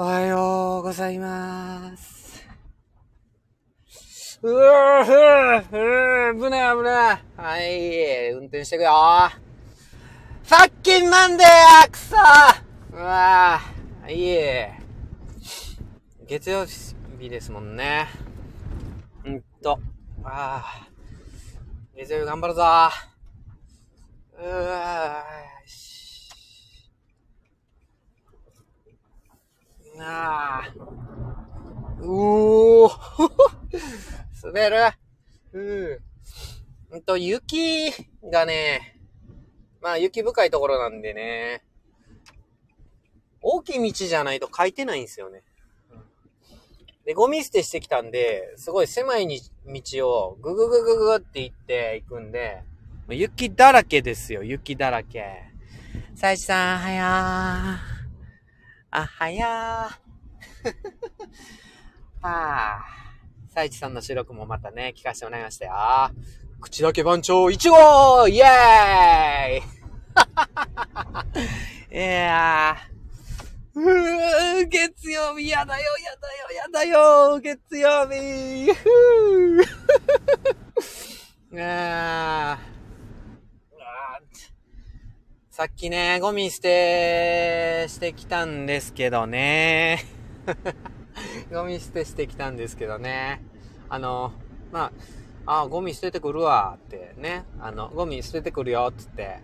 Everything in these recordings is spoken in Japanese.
おはようございます。うわふぅ、ふぅ、危ない危ない。はい、運転してくよ。ファッキンマンデーくそうわぁ、いい。月曜日ですもんね。うんと、ああ、月曜日頑張るぞ。うわぁ、しなあ。うおー 滑るうん。んと、雪がね、まあ雪深いところなんでね、大きい道じゃないと書いてないんですよね。で、ゴミ捨てしてきたんで、すごい狭いに道をぐぐぐぐぐって行って行くんで、雪だらけですよ、雪だらけ。さいちさん、はやー。あ、はやー。はあ。さいちさんの収録もまたね、聞かせてもらいましたよ。口だけ番長1号イェーイ いやー。うー、月曜日やだよ、やだよ、やだよ、月曜日ふー あーさっきね、ゴミ捨てしてきたんですけどね。ゴミ捨てしてきたんですけどね。あの、まあ、あ、ゴミ捨ててくるわってね。あの、ゴミ捨ててくるよつって。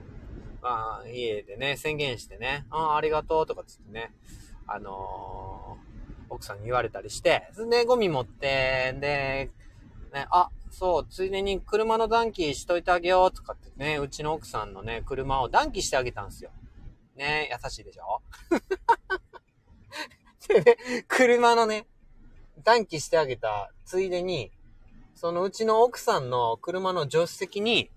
まあ、家でね、宣言してね。あありがとうとかつってね。あのー奥さんに言われたりして。で、ゴミ持って、で、ね、あ、そう、ついでに車の暖気しといてあげようとかってね、うちの奥さんのね、車を暖気してあげたんですよ。ね、優しいでしょ？でね、車のね、暖気してあげたついでに、そのうちの奥さんの車の助手席に、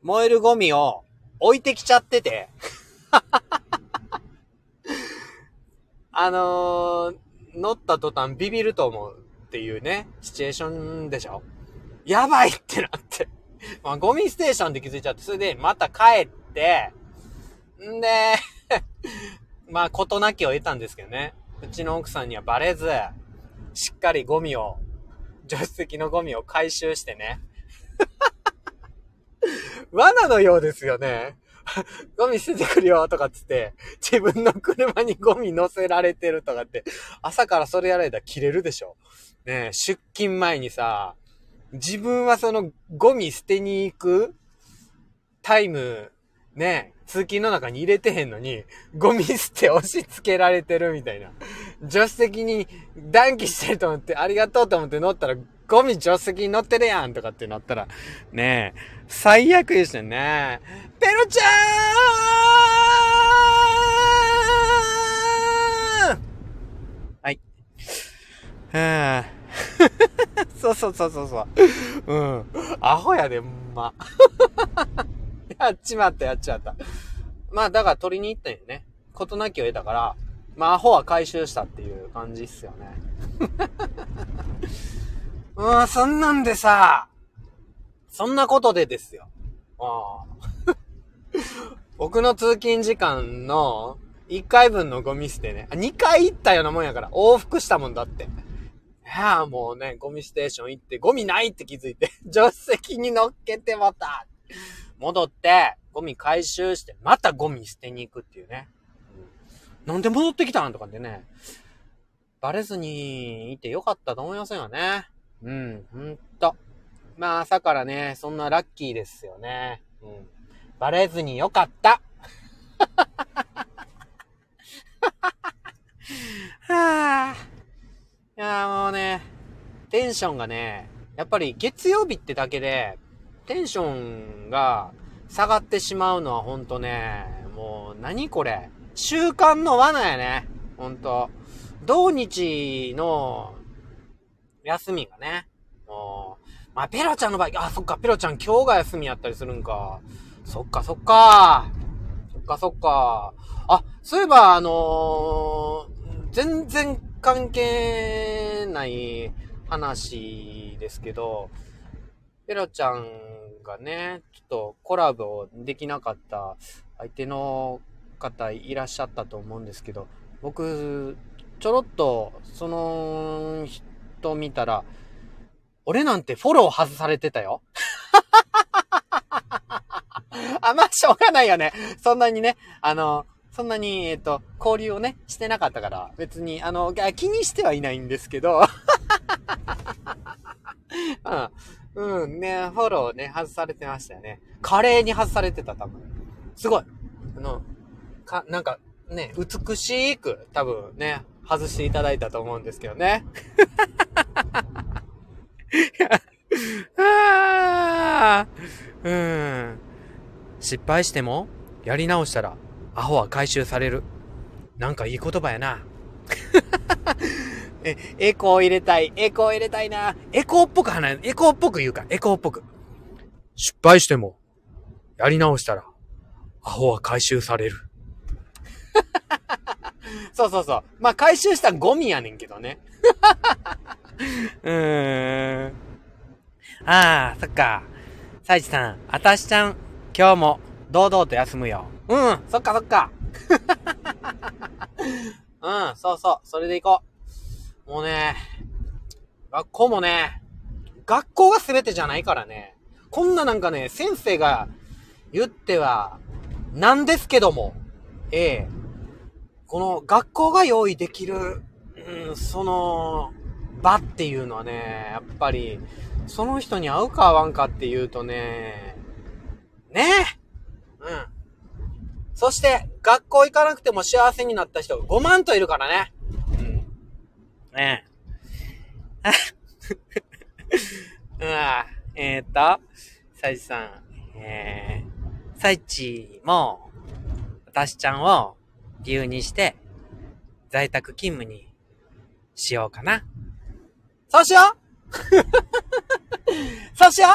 燃えるゴミを置いてきちゃってて、あのー、乗った途端ビビると思う。っていうね、シチュエーションでしょ？やばいってなって。まあ、ゴミステーションで気づいちゃって、それでまた帰って、んで、まあ、ことなきを得たんですけどね。うちの奥さんにはバレず、しっかりゴミを、助手席のゴミを回収してね。罠のようですよね。ゴミ捨ててくるよとかつって、自分の車にゴミ乗せられてるとかって、朝からそれやられたら切れるでしょ。ねえ出勤前にさ、自分はそのゴミ捨てに行くタイム、ね、通勤の中に入れてへんのに、ゴミ捨て押し付けられてるみたいな。助手席に暖気してると思って、ありがとうと思って乗ったら、ゴミ助手席に乗ってるやんとかってなったら、ねえ、最悪でしたね。ペロちゃーんはい。はぁ。そうそうそうそうう。ん。アホやで、ほんま。やっちまった、やっちまった。まあ、だから取りに行ったんよね。ことなきを得たから、まあ、アホは回収したっていう感じっすよね。うん、そんなんでさ、そんなことでですよ。ああ僕の通勤時間の1回分のゴミ捨てね。あ2回行ったようなもんやから。往復したもんだって。いやもうね、ゴミステーション行って、ゴミないって気づいて、助手席に乗っけてまた。戻って、ゴミ回収して、またゴミ捨てに行くっていうね。うんなんで戻ってきたんとかってね。バレずにいてよかったと思いませんよね。うん、ほんと。まあ朝からね、そんなラッキーですよね。うん。バレずによかった。はあ。テンションがね、やっぱり月曜日ってだけで、テンションが下がってしまうのはほんとね、もう何これ。習慣の罠やね。ほんと。土日の休みがね、もう、まあ、ペロちゃんの場合、あ、そっか、ペロちゃん今日が休みやったりするんか。そっか、そっか。そっか、そっか。あ、そういえば、あのー全然関係ない話ですけど、ペロちゃんがね、ちょっとコラボできなかった相手の方いらっしゃったと思うんですけど、僕、ちょろっと、その人見たら、俺なんてフォロー外されてたよ。あ、まあ、しょうがないよね。そんなにね、あの、そんなに、えっ、と、交流をね、してなかったから、別に、あの、気にしてはいないんですけど、うん、うん、ね、フォローね、外されてましたよね。華麗に外されてた、多分。すごい。あの、か、なんか、ね、美しく、多分ね、外していただいたと思うんですけどね。あうん。失敗しても、やり直したら、アホは回収される。なんかいい言葉やな。え、エコー入れたい。エコー入れたいな。エコーっぽく話、エコーっぽく言うか。エコーっぽく。失敗しても、やり直したら、アホは回収される。そうそうそう。まあ、回収したゴミやねんけどね。うーん。ああ、そっか。サイチさん、あたしちゃん、今日も堂々と休むよ。うん、そっかそっか。うん、そうそう、それで行こう。もうね、学校もね、学校が全てじゃないからね。こんななんかね、先生が言っては、なんですけども、ええ、この学校が用意できる、うん、その、場っていうのはね、やっぱり、その人に合うか合わんかっていうとね、ねえうん。そして、学校行かなくても幸せになった人5万といるからね。うん。ねえ。うん、えー、っと、サイチさん、えー、サイチも、私ちゃんを理由にして、在宅勤務にしようかな。そうしよう そうしよ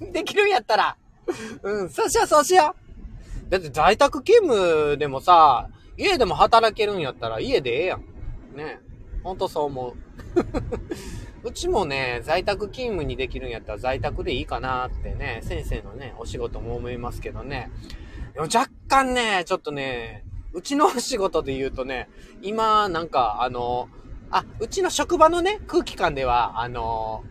う できるんやったら。うん、そうしよう、そうしよう。だって在宅勤務でもさ、家でも働けるんやったら家でええやん。ねほんとそう思う。うちもね、在宅勤務にできるんやったら在宅でいいかなってね、先生のね、お仕事も思いますけどね。でも若干ね、ちょっとね、うちのお仕事で言うとね、今、なんか、あの、あ、うちの職場のね、空気感では、あの、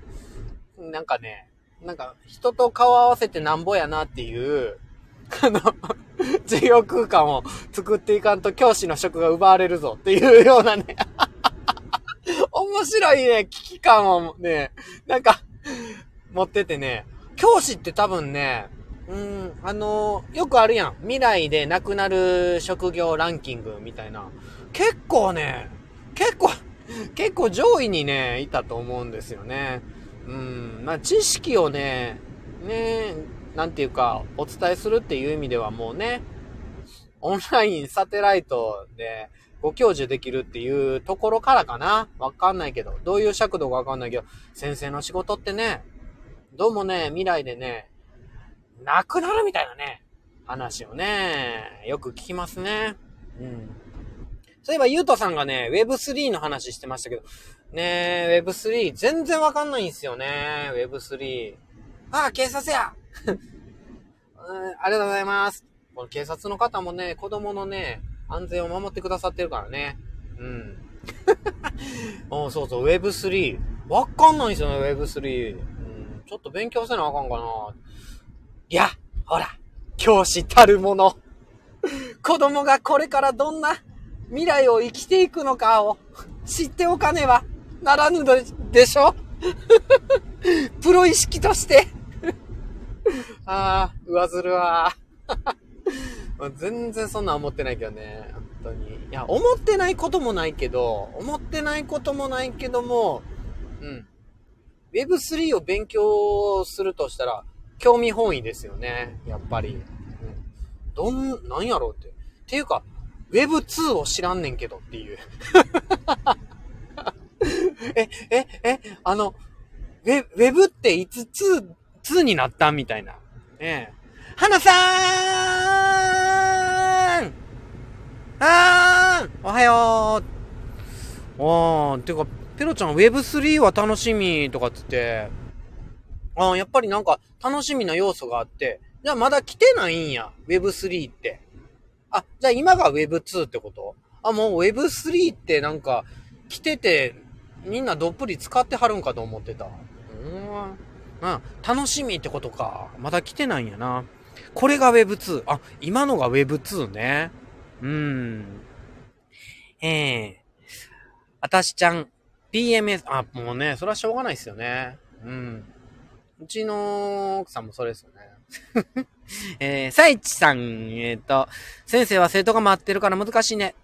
なんかね、なんか、人と顔合わせてなんぼやなっていう、あの、授業空間を作っていかんと教師の職が奪われるぞっていうようなね、面白いね、危機感をね、なんか、持っててね、教師って多分ね、うん、あの、よくあるやん。未来で亡くなる職業ランキングみたいな。結構ね、結構、結構上位にね、いたと思うんですよね。うん。まあ、知識をね、ね、なんていうか、お伝えするっていう意味ではもうね、オンライン、サテライトでご教授できるっていうところからかなわかんないけど、どういう尺度かわかんないけど、先生の仕事ってね、どうもね、未来でね、なくなるみたいなね、話をね、よく聞きますね。うん。そういえば、ゆうとさんがね、Web3 の話してましたけど、ねえ、Web3 全然わかんないんですよね、Web3。ああ、警察や、ありがとうございます。この警察の方もね、子供のね、安全を守ってくださってるからね。うん。おそうそう、Web3。わかんないんですよね、Web3。うん、ちょっと勉強せなあかんかな。いや、ほら、教師たるもの。子供がこれからどんな未来を生きていくのかを知っておかねばならぬのでしょプロ意識として ああ、上ずるわ。全然そんな思ってないけどね。本当に。いや、思ってないこともないけど、思ってないこともないけども、うん。Web3 を勉強するとしたら、興味本位ですよね。やっぱり。うん、どん、なんやろうって。っていうか、Web2 を知らんねんけどっていう。え、え、え、あの、ウェ、ウェブっていつ2、になったみたいな。ねえ。花さーんあーんおはようおー、てか、ペロちゃん Web3 は楽しみとかつって、あー、やっぱりなんか楽しみな要素があって、じゃあまだ来てないんや、Web3 って。あ、じゃあ今が Web2 ってこと？あ、もう Web3 ってなんか、来てて、みんなどっぷり使ってはるんかと思ってた。うーん。うん。楽しみってことか。まだ来てないんやな。これが Web2。あ、今のが Web2 ね。うん。ええー。あたしちゃん、PMS、あ、もうね、それはしょうがないですよね。うん。うちの奥さんもそれですよね。えー、さいちさん、えっ、ー、と、先生は生徒が待ってるから難しいね。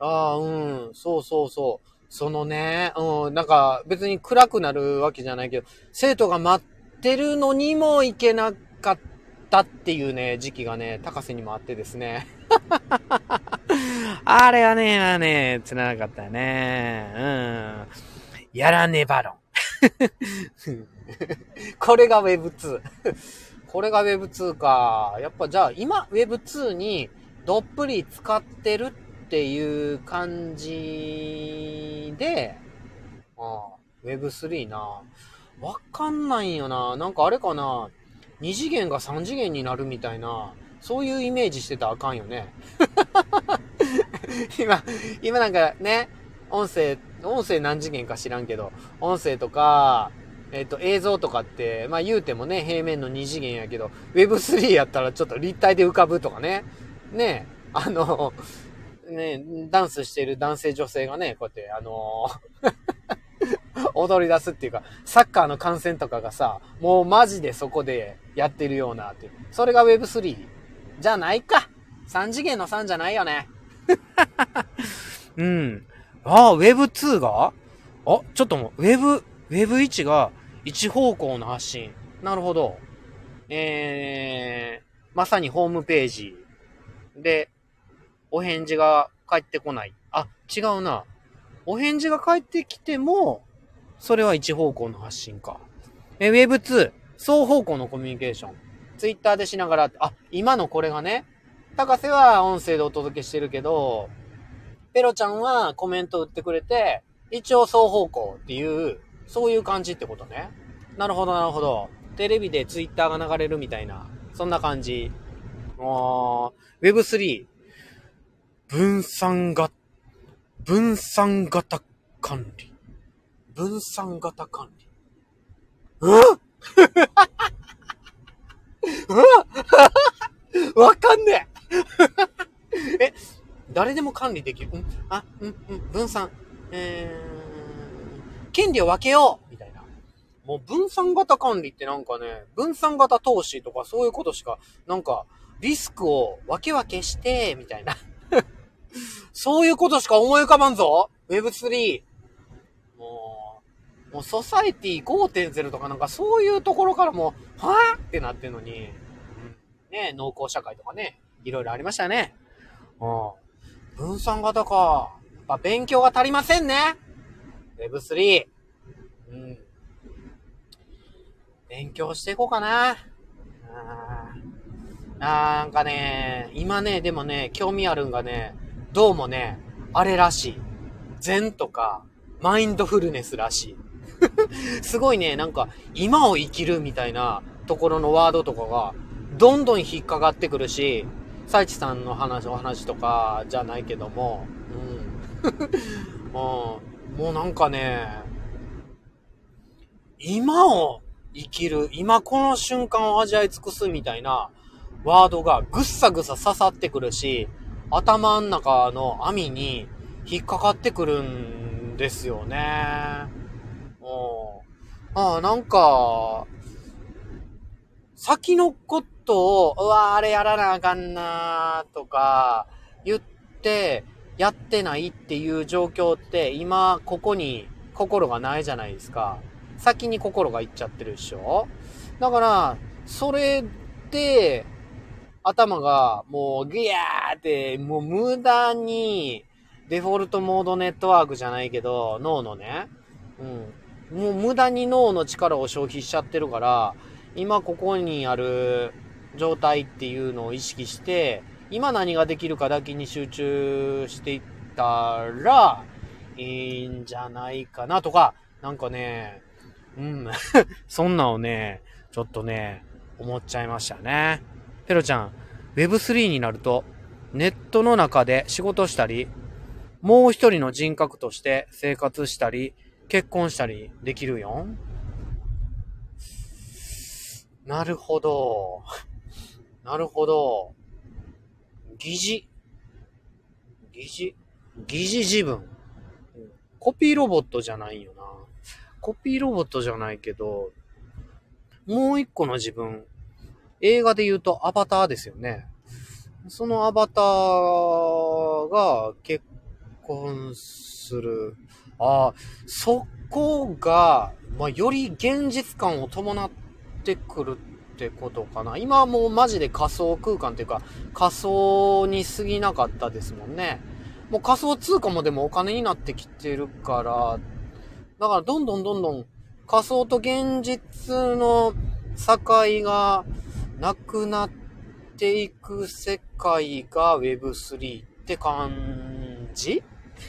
ああ、うん、そうそうそう。そのね、うん、なんか別に暗くなるわけじゃないけど、生徒が待ってるのにも行けなかったっていうね、時期がね、高瀬にもあってですね。あれはね、ね、つらなかったよね。うん。やらねばろん。これが Web2。これが Web2 か。やっぱじゃあ今 Web2 にどっぷり使ってるっっていう感じで、ああ、Web3 な。わかんないよな。なんかあれかな。2次元が3次元になるみたいな、そういうイメージしてたらあかんよね。今、今なんかね、音声、音声何次元か知らんけど、音声とか、えっ、ー、と、映像とかって、まあ言うてもね、平面の2次元やけど、Web3 やったらちょっと立体で浮かぶとかね。ねあの、ねダンスしてる男性女性がね、こうやって、あの 踊り出すっていうか、サッカーの観戦とかがさ、もうマジでそこでやってるようなっていう。それが Web3 じゃないか。3次元の3じゃないよね。うん。ああ、Web2 が？あ、ちょっともう、Web、Web1 が一方向の発信。なるほど。えー、まさにホームページで、お返事が返ってこない。あ、違うな。お返事が返ってきても、それは一方向の発信か。え、Web2、双方向のコミュニケーション。Twitter でしながら、あ、今のこれがね、高瀬は音声でお届けしてるけど、ペロちゃんはコメント打ってくれて、一応双方向っていう、そういう感じってことね。なるほど、なるほど。テレビでツイッターが流れるみたいな、そんな感じ。あ Web3、分散が、分散型管理。分散型管理。うんうんわかんねええ、誰でも管理できるうん？あ、うん、うん、分散。えー、権利を分けようみたいな。もう分散型管理ってなんかね、分散型投資とかそういうことしか、なんか、リスクを分け分けして、みたいな。そういうことしか思い浮かばんぞ !Web3。もう、もうソサエティ5.0とかなんかそういうところからも、はぁってなってんのに、うん、ね農耕社会とかね、いろいろありましたね。うん。分散型か。やっぱ勉強が足りませんね。Web3。うん。勉強していこうかな。あなんかね、今ね、でもね、興味あるんがね、どうもね、あれらしい。禅とか、マインドフルネスらしい。すごいね、なんか、今を生きるみたいなところのワードとかが、どんどん引っかかってくるし、サイチさんの話、お話とかじゃないけども、うん。もう、なんかね、今を生きる、今この瞬間を味わい尽くすみたいなワードがぐっさぐさ刺さってくるし、頭ん中の網に引っかかってくるんですよね。もう、ああ、なんか、先のことを、うわ、あれやらなあかんなとか、言って、やってないっていう状況って、今、ここに心がないじゃないですか。先に心がいっちゃってるでしょだから、それで、頭がもうギャーって、もう無駄に、デフォルトモードネットワークじゃないけど、脳のね、うん。もう無駄に脳の力を消費しちゃってるから、今ここにある状態っていうのを意識して、今何ができるかだけに集中していったら、いいんじゃないかなとか、なんかね、うん。そんなをね、ちょっとね、思っちゃいましたね。ペロちゃん、Web3 になると、ネットの中で仕事したり、もう一人の人格として生活したり、結婚したりできるよん。なるほど。なるほど。疑似。疑似。疑似自分。コピーロボットじゃないよな。コピーロボットじゃないけど、もう一個の自分。映画で言うとアバターですよね。そのアバターが結婚する。ああ、そこが、まあ、より現実感を伴ってくるってことかな。今はもうマジで仮想空間っていうか、仮想に過ぎなかったですもんね。もう仮想通貨もでもお金になってきてるから、だからどんどんどんどん仮想と現実の境がなくなっていく世界が Web3 って感じ？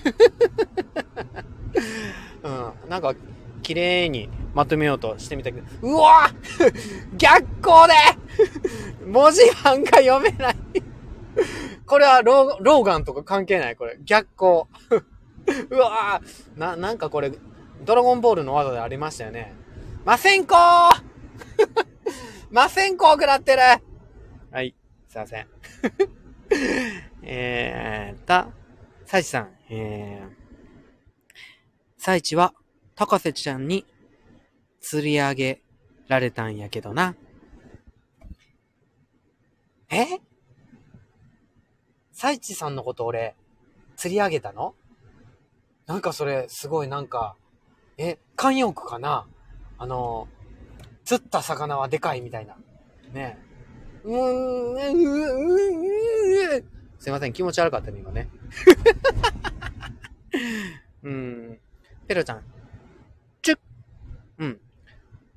うん。なんか、綺麗にまとめようとしてみたけど、うわ 逆光で 文字盤が読めないこれはローガンとか関係ない？これ。逆光。うわな、なんかこれ、ドラゴンボールの技でありましたよね。ませんこーませんこー食らってるはい。すいません。えーと、サイチさん、えー、サイチは、高瀬ちゃんに釣り上げられたんやけどな。え？サイチさんのこと俺、釣り上げたの？なんかそれ、すごいなんか、え、慣用句かな？あの、釣った魚はでかいみたいな。ねうーん、うん、うん、すいません、気持ち悪かったね、今ね。うん。ペロちゃん。チュッ。うん。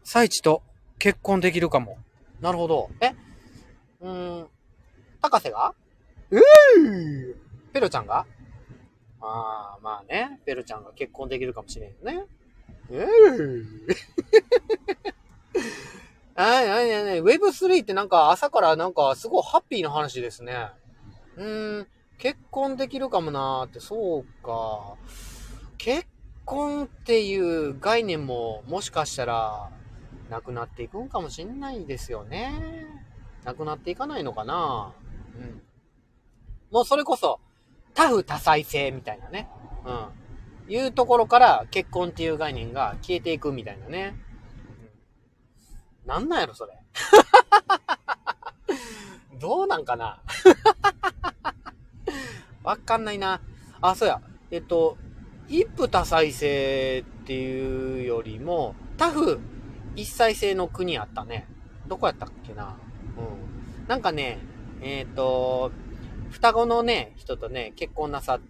サイチと結婚できるかも。なるほど。え？うーん。高瀬が？うーペロちゃんが？ああ、まあね。ペロちゃんが結婚できるかもしれんよね。うーああ、いやね、Web3 ってなんか朝からなんかすごいハッピーな話ですね。うーん、結婚できるかもなーって、そうか。結婚っていう概念ももしかしたらなくなっていくんかもしんないですよね。なくなっていかないのかなうん。もうそれこそ、多夫多妻制みたいなね。うん。いうところから結婚っていう概念が消えていくみたいなね。うん、なんなんやろ、それ。どうなんかなわかんないな。あ、そうや。えっと、一夫多妻制っていうよりも、タフ一妻制の国あったね。どこやったっけなうん。なんかね、えっ、ー、と、双子のね、人とね、結婚なさっ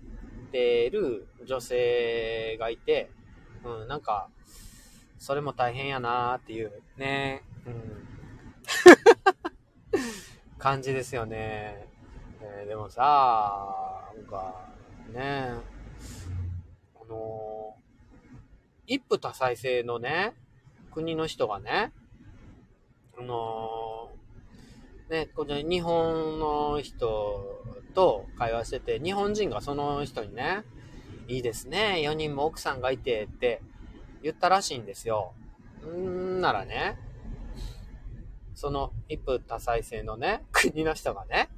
てる女性がいて、うん、なんか、それも大変やなーっていうね、うん。感じですよね。えー、でもさ、なんか、ね、あの、一夫多妻制のね、国の人がね、あの、ね、この日本の人と会話してて、日本人がその人にね、いいですね、4人も奥さんがいてって言ったらしいんですよ。んならね、その一夫多妻制のね、国の人がね、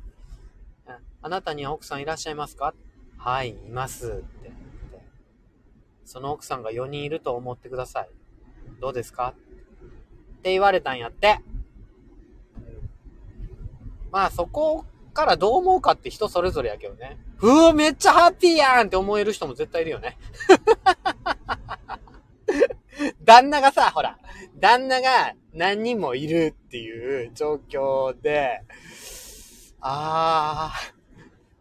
あなたには奥さんいらっしゃいますか？はい、いますって。その奥さんが4人いると思ってください。どうですか？って言われたんやって。まあそこからどう思うかって人それぞれやけどね。うわ、めっちゃハッピーやんって思える人も絶対いるよね。旦那がさ、ほら、旦那が何人もいるっていう状況で、あ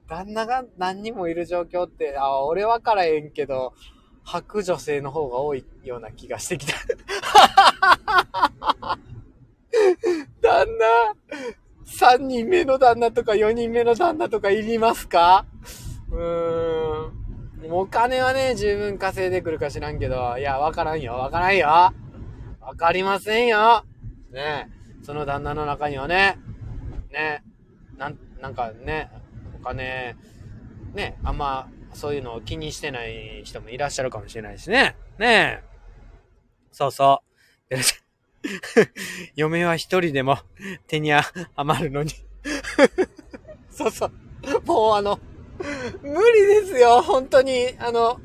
ー、旦那が何人もいる状況って、あ、俺分からへんけど、吐く女性の方が多いような気がしてきた。旦那、3人目の旦那とか4人目の旦那とかいりますか？うーん。お金はね、十分稼いでくるか知らんけど、いや、わからんよ、わからんよ。わかりませんよ。ねその旦那の中にはね、ねなん、なんかね、お金、ね、あんまそういうのを気にしてない人もいらっしゃるかもしれないしね。ねえ。そうそう。嫁は一人でも手に余るのに そうそう。もうあの、無理ですよ、本当に。あの、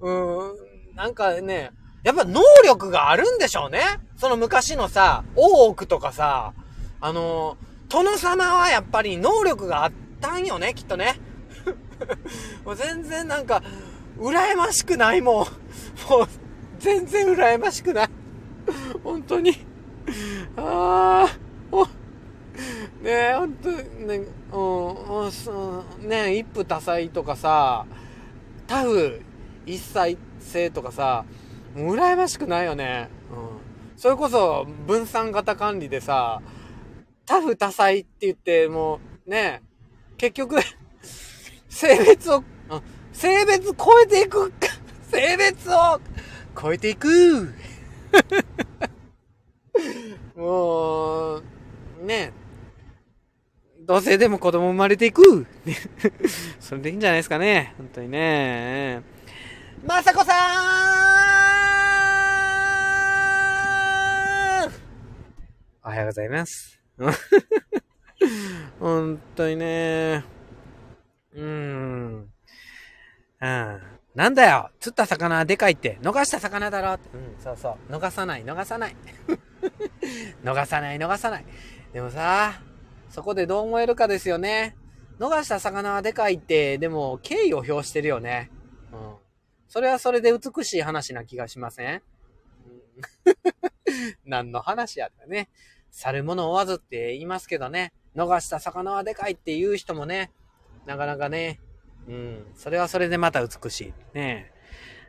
うん、なんかね、やっぱ能力があるんでしょうね。その昔のさ、大奥とかさ、あの、殿様はやっぱり能力があったんよね、きっとね。もう全然なんか、羨ましくないもん。もう、全然羨ましくない。本当に。ああ、ねえ、本当ね、うん、そう、ね一夫多妻とかさ、タフ一妻制とかさ、もう羨ましくないよね。うん。それこそ分散型管理でさ、タフ多妻って言って、もう、ね結局 性別を、性別超えていく、性別を超えていく もう、ね同性でも子供生まれていく それでいいんじゃないですかね。本当にね。まさこさーんおはようございます。本当にね。うーん。うん。なんだよ釣った魚はでかいって。逃した魚だろって。うん、そうそう。逃さない、逃さない。逃さない、逃さない。でもさ、そこでどう思えるかですよね。逃した魚はでかいって、でも敬意を表してるよね。うん。それはそれで美しい話な気がしません、うん、何の話やったね。去る者追わずって言いますけどね。逃した魚はでかいって言う人もね、なかなかね、うん。それはそれでまた美しい。ね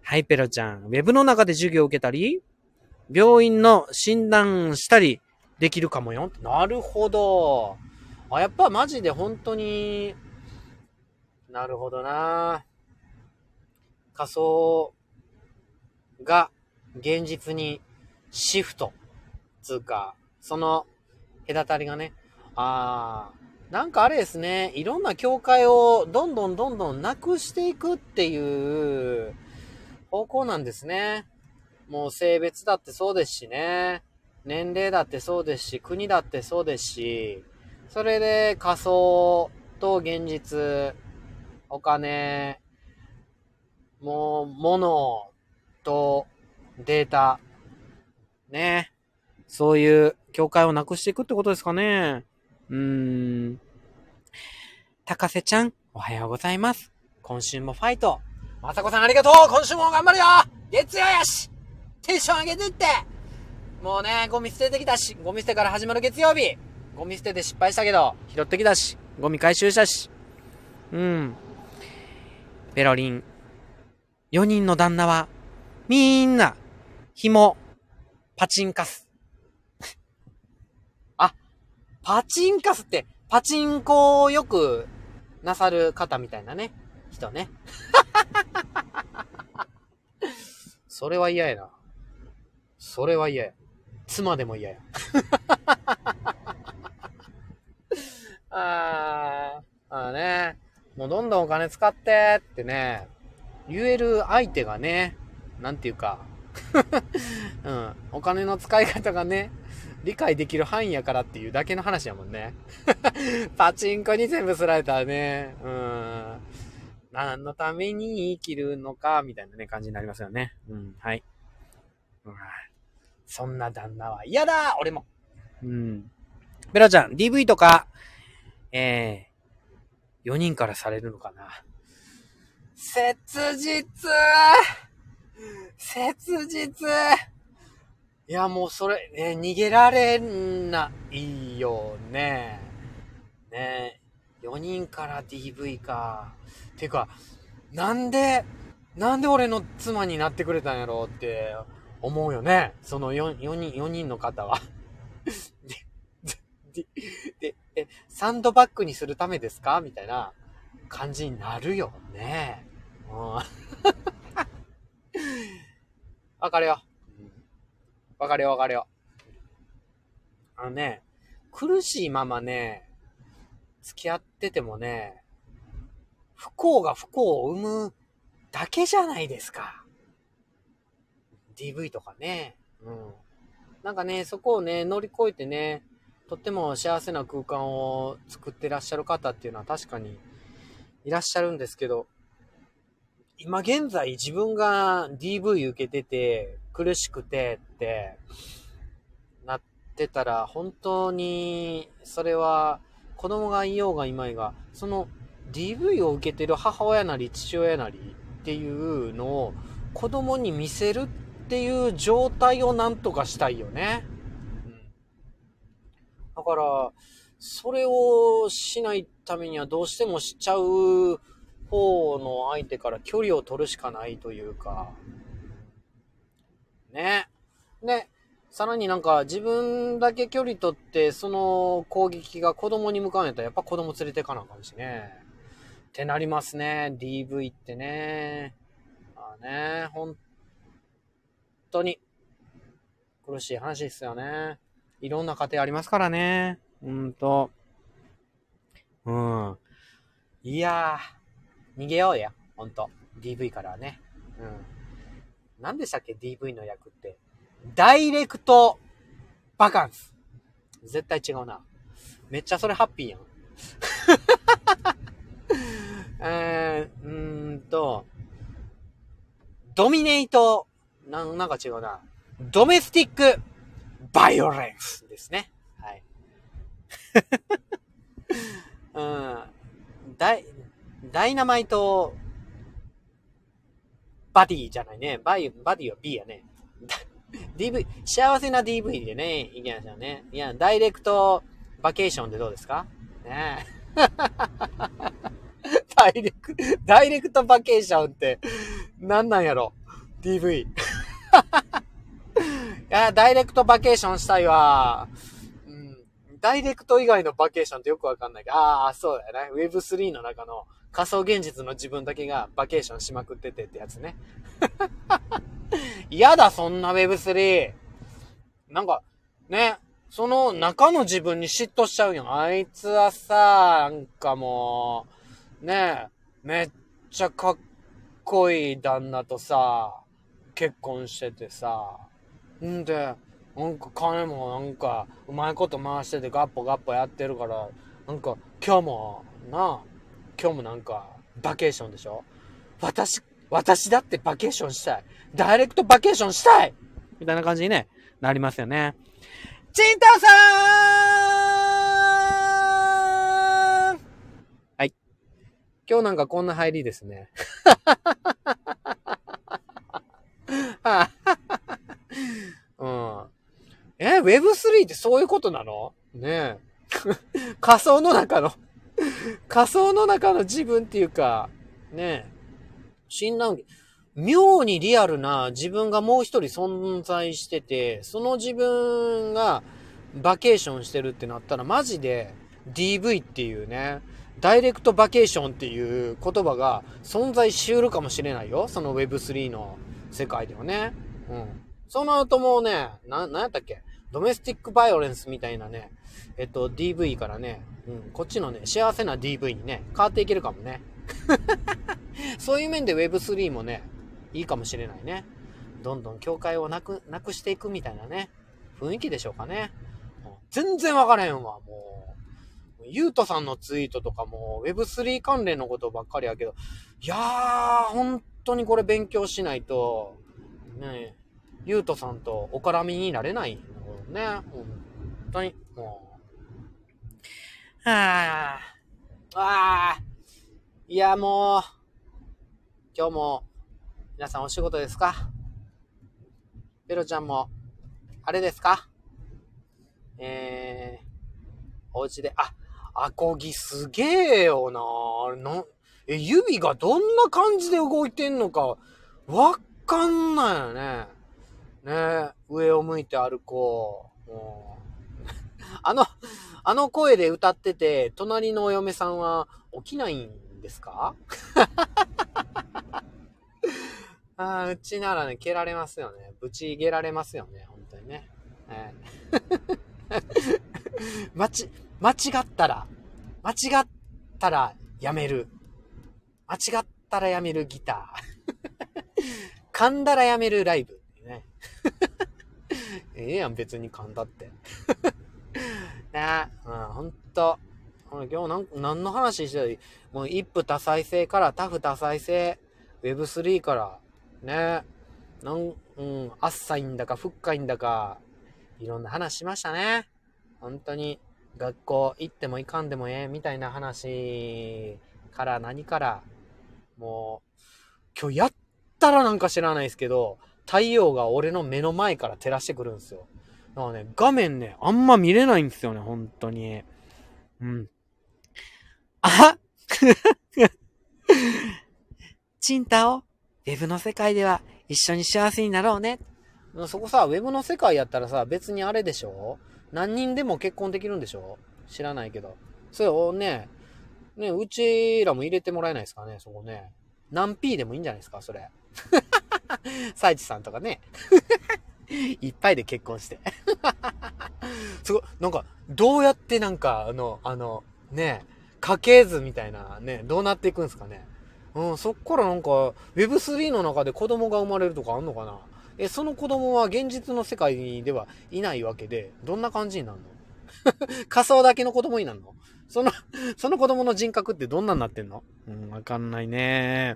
はい、ペロちゃん。ウェブの中で授業を受けたり、病院の診断したりできるかもよ。なるほど。あ、やっぱマジで本当に、なるほどな仮想が現実にシフト。つうか、その隔たりがね、ああ、なんかあれですね、いろんな境界をどんどんどんどんなくしていくっていう方向なんですね。もう性別だってそうですしね。年齢だってそうですし、国だってそうですし、それで仮想と現実、お金、もう、物とデータ、ね。そういう境界をなくしていくってことですかね。うーん。高瀬ちゃん、おはようございます。今週もファイト。まさこさんありがとう今週も頑張るよ月曜やしテンション上げてってもうね、ゴミ捨ててきたし、ゴミ捨てから始まる月曜日。ゴミ捨てで失敗したけど、拾ってきたし、ゴミ回収したし。うん。ペロリン。4人の旦那は、みんな、紐、パチンカス。あ、パチンカスって、パチンコをよくなさる方みたいなね、人ね。それは嫌やな。それは嫌や。妻でも嫌や。あー、あのね、もうどんどんお金使ってってね、言える相手がね、なんていうか、うん、お金の使い方がね、理解できる範囲やからっていうだけの話やもんね。パチンコに全部すられたらね、うん。何のために生きるのか、みたいなね、感じになりますよね。うん、はい。うん、そんな旦那は嫌だ俺も。うん。ベラちゃん、DV とか、えー、4人からされるのかな？切実切実いや、もうそれ、えー、逃げられないよね。ね4人から DV か。てか、なんで、なんで俺の妻になってくれたんやろうって思うよね。その 4, 4人、4人の方は。で、で、え、サンドバッグにするためですか？みたいな感じになるよね。うん。わかるよ。わかるよわかるよ。あのね、苦しいままね、付き合っててもね、不幸が不幸を生むだけじゃないですか。DV とかね。うん。なんかね、そこをね、乗り越えてね、とっても幸せな空間を作ってらっしゃる方っていうのは確かにいらっしゃるんですけど、今現在自分が DV 受けてて苦しくてってなってたら本当にそれは子供がいようがいまいがその DV を受けてる母親なり父親なりっていうのを子供に見せるっていう状態をなんとかしたいよね。うん。だから、それをしないためにはどうしてもしちゃう方の相手から距離を取るしかないというか。ね。で、さらになんか自分だけ距離取ってその攻撃が子供に向かうんやったらやっぱ子供連れてかなあかんしね。ってなりますね。DV ってね。まあね、本当に苦しい話ですよね。いろんな家庭ありますからね。うんと。うん。いやー、逃げようや。ほんと。DV からはね。うん。何でしたっけ ?DV の役って。ダイレクトバカンス。絶対違うな。めっちゃそれハッピーやん。えー、うーんと、ドミネイト、な、なんか違うな。ドメスティックバイオレンスですね。はい。うん。ダイ、ダイナマイト、バディじゃないね。バイ、バディは B やね。DV、幸せな DV でね、いきましょうね。いや、ダイレクトバケーションでどうですか？ねえ。ダイレク、ダイレクトバケーションって、なんなんやろ ?DV。や、ダイレクトバケーションしたいわ。うん。ダイレクト以外のバケーションってよくわかんないけど、ああ、そうだよね。Web3 の中の仮想現実の自分だけがバケーションしまくっててってやつね。嫌だ、そんな Web3。なんか、ね、その中の自分に嫉妬しちゃうよ。あいつはさ、なんかもう、ねえ、めっちゃかっこいい旦那とさ、結婚しててさ、んで、なんか金もなんか、うまいこと回しててガッポガッポやってるから、なんか今日も、なあ、今日もなんか、バケーションでしょ？私、私だってバケーションしたい。ダイレクトバケーションしたいみたいな感じにね、なりますよね。チンタオさんはい。今日なんかこんな入りですね。うん。え、Web3 ってそういうことなの？ねえ。仮想の中の 仮想の中の自分っていうか、ねえ。診断、妙にリアルな自分がもう一人存在してて、その自分がバケーションしてるってなったらマジで DV っていうね、ダイレクトバケーションっていう言葉が存在しうるかもしれないよ。その Web3 の世界ではね。うん。その後もね、な、なんやったっけ？ドメスティックバイオレンスみたいなね、えっと、DV からね、うん、こっちのね、幸せな DV にね、変わっていけるかもね。そういう面で Web3 もね、いいかもしれないね。どんどん境界をなく、なくしていくみたいなね、雰囲気でしょうかね。全然わからへんわ、もう。ゆうとさんのツイートとかも Web3 関連のことばっかりやけど、いやー、本当にこれ勉強しないと、ね、ゆうとさんとお絡みになれないのね。本当に、もう。はあ、ああ、いや、もう、今日も、皆さんお仕事ですか？ペロちゃんも、あれですか？えー、お家で、あ、アコギすげえよな。な、え、指がどんな感じで動いてんのか、わかんないよね。ね上を向いて歩こう。もう あの、あの声で歌ってて、隣のお嫁さんは起きないんですか？あうちならね、蹴られますよね。ぶち蹴られますよね、本当にね。えー、間違ったら、間違ったらやめる。間違ったらやめるギター。噛んだらやめるライブ。ええやん、別に噛んだって。ねうん、ほんと。今日なん、何の話してたもう一夫多妻制から多夫多妻制、Web3 から、ね。なん、うん、あっさいんだか、深いんだか、いろんな話しましたね。本当に、学校行っても行かんでもええ、みたいな話から何から、もう、今日やったらなんか知らないですけど、太陽が俺の目の前から照らしてくるんですよ。だからね、画面ね、あんま見れないんですよね、本当に。うん。あ？チンタオ、ウェブの世界では一緒に幸せになろうね。そこさ、ウェブの世界やったらさ、別にあれでしょ？何人でも結婚できるんでしょ？知らないけど。それをね、ね、うちらも入れてもらえないですかね、そこね。何 P でもいいんじゃないですか、それ。サイチさんとかね。いっぱいで結婚して。すごい、なんか、どうやってなんか、あの、あの、ね、家系図みたいなね、どうなっていくんですかね。うん、そっからなんか、Web3 の中で子供が生まれるとかあんのかなえ、その子供は現実の世界ではいないわけで、どんな感じになるの？仮想だけの子供になるの？その、その子供の人格ってどんなになってんの？うん、わかんないね。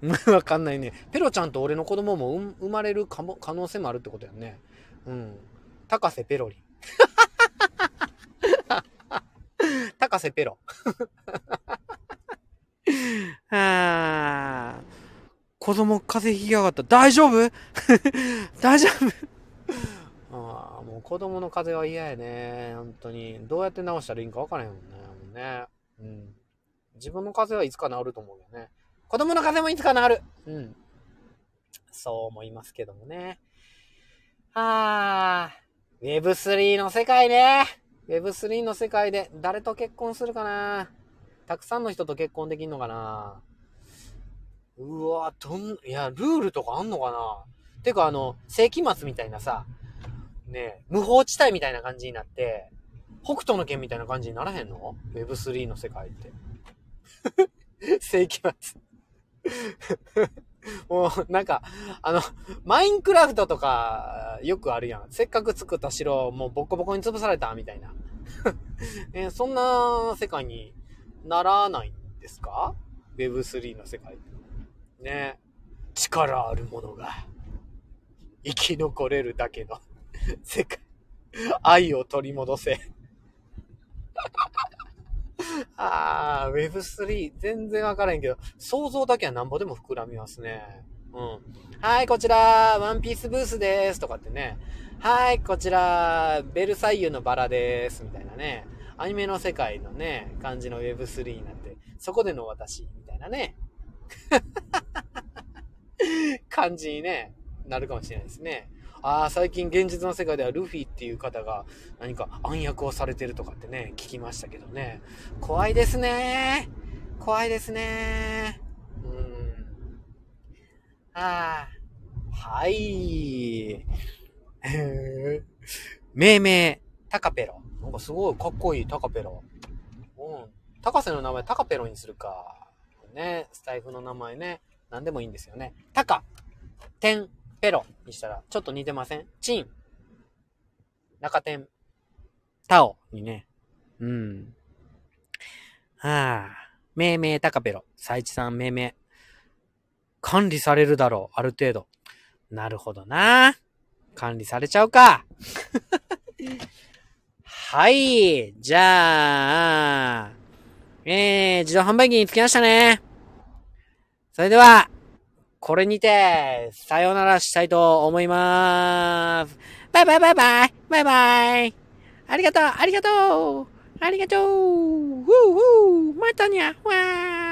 わかんないね。ペロちゃんと俺の子供も生まれるかも、可能性もあるってことやんね。うん。高瀬ペロリン。高瀬ペロ。あー。子供風邪ひきやがった。大丈夫？大丈夫？ああ、もう子供の風邪は嫌やね。本当に。どうやって治したらいいんか分からへんもんね。もうね。うん。自分の風邪はいつか治ると思うよね。子供の風邪もいつか治る。うん。そう思いますけどもね。ああ、Web3 の世界ね。Web3 の世界で誰と結婚するかなたくさんの人と結婚できんのかなうわどん、いや、ルールとかあんのかなてか、あの、世紀末みたいなさ、ね無法地帯みたいな感じになって、北斗の剣みたいな感じにならへんの ?Web3 の世界って。世紀末。もう、なんか、あの、マインクラフトとか、よくあるやん。せっかく作った城、もうボコボコに潰された、みたいな。えそんな世界にならないんですか ?Web3 の世界。ね、力あるものが生き残れるだけの世界、愛を取り戻せ あー、Web3 全然わからへんけど、想像だけはなんぼでも膨らみますね。うん。はい、こちら、ワンピースブースです。とかってね。はい、こちら、ベルサイユのバラです。みたいなね。アニメの世界のね、感じの Web3 になって、そこでの私、みたいなね。感じにね、なるかもしれないですね。ああ、最近現実の世界ではルフィっていう方が何か暗躍をされてるとかってね、聞きましたけどね。怖いですね。怖いですね。うん。ああ。はい。へ 命名、タカペロ。なんかすごいかっこいいタカペロ。うん。高瀬の名前タカペロにするか。ね、スタイフの名前ね、何でもいいんですよね。タカ、テン、ペロにしたら、ちょっと似てません？チン、中テン、タオにね。うん。はあ、命名タカペロ、サイチさん命名。管理されるだろう、ある程度。なるほどな。管理されちゃうか。はい。じゃあ、えー、自動販売機に着きましたね。それでは、これにて、さようならしたいと思います。バイバイバイバイ。バイバイ。ありがとう。ありがとう。ありがとう。ふうふう。またにゃ。わー。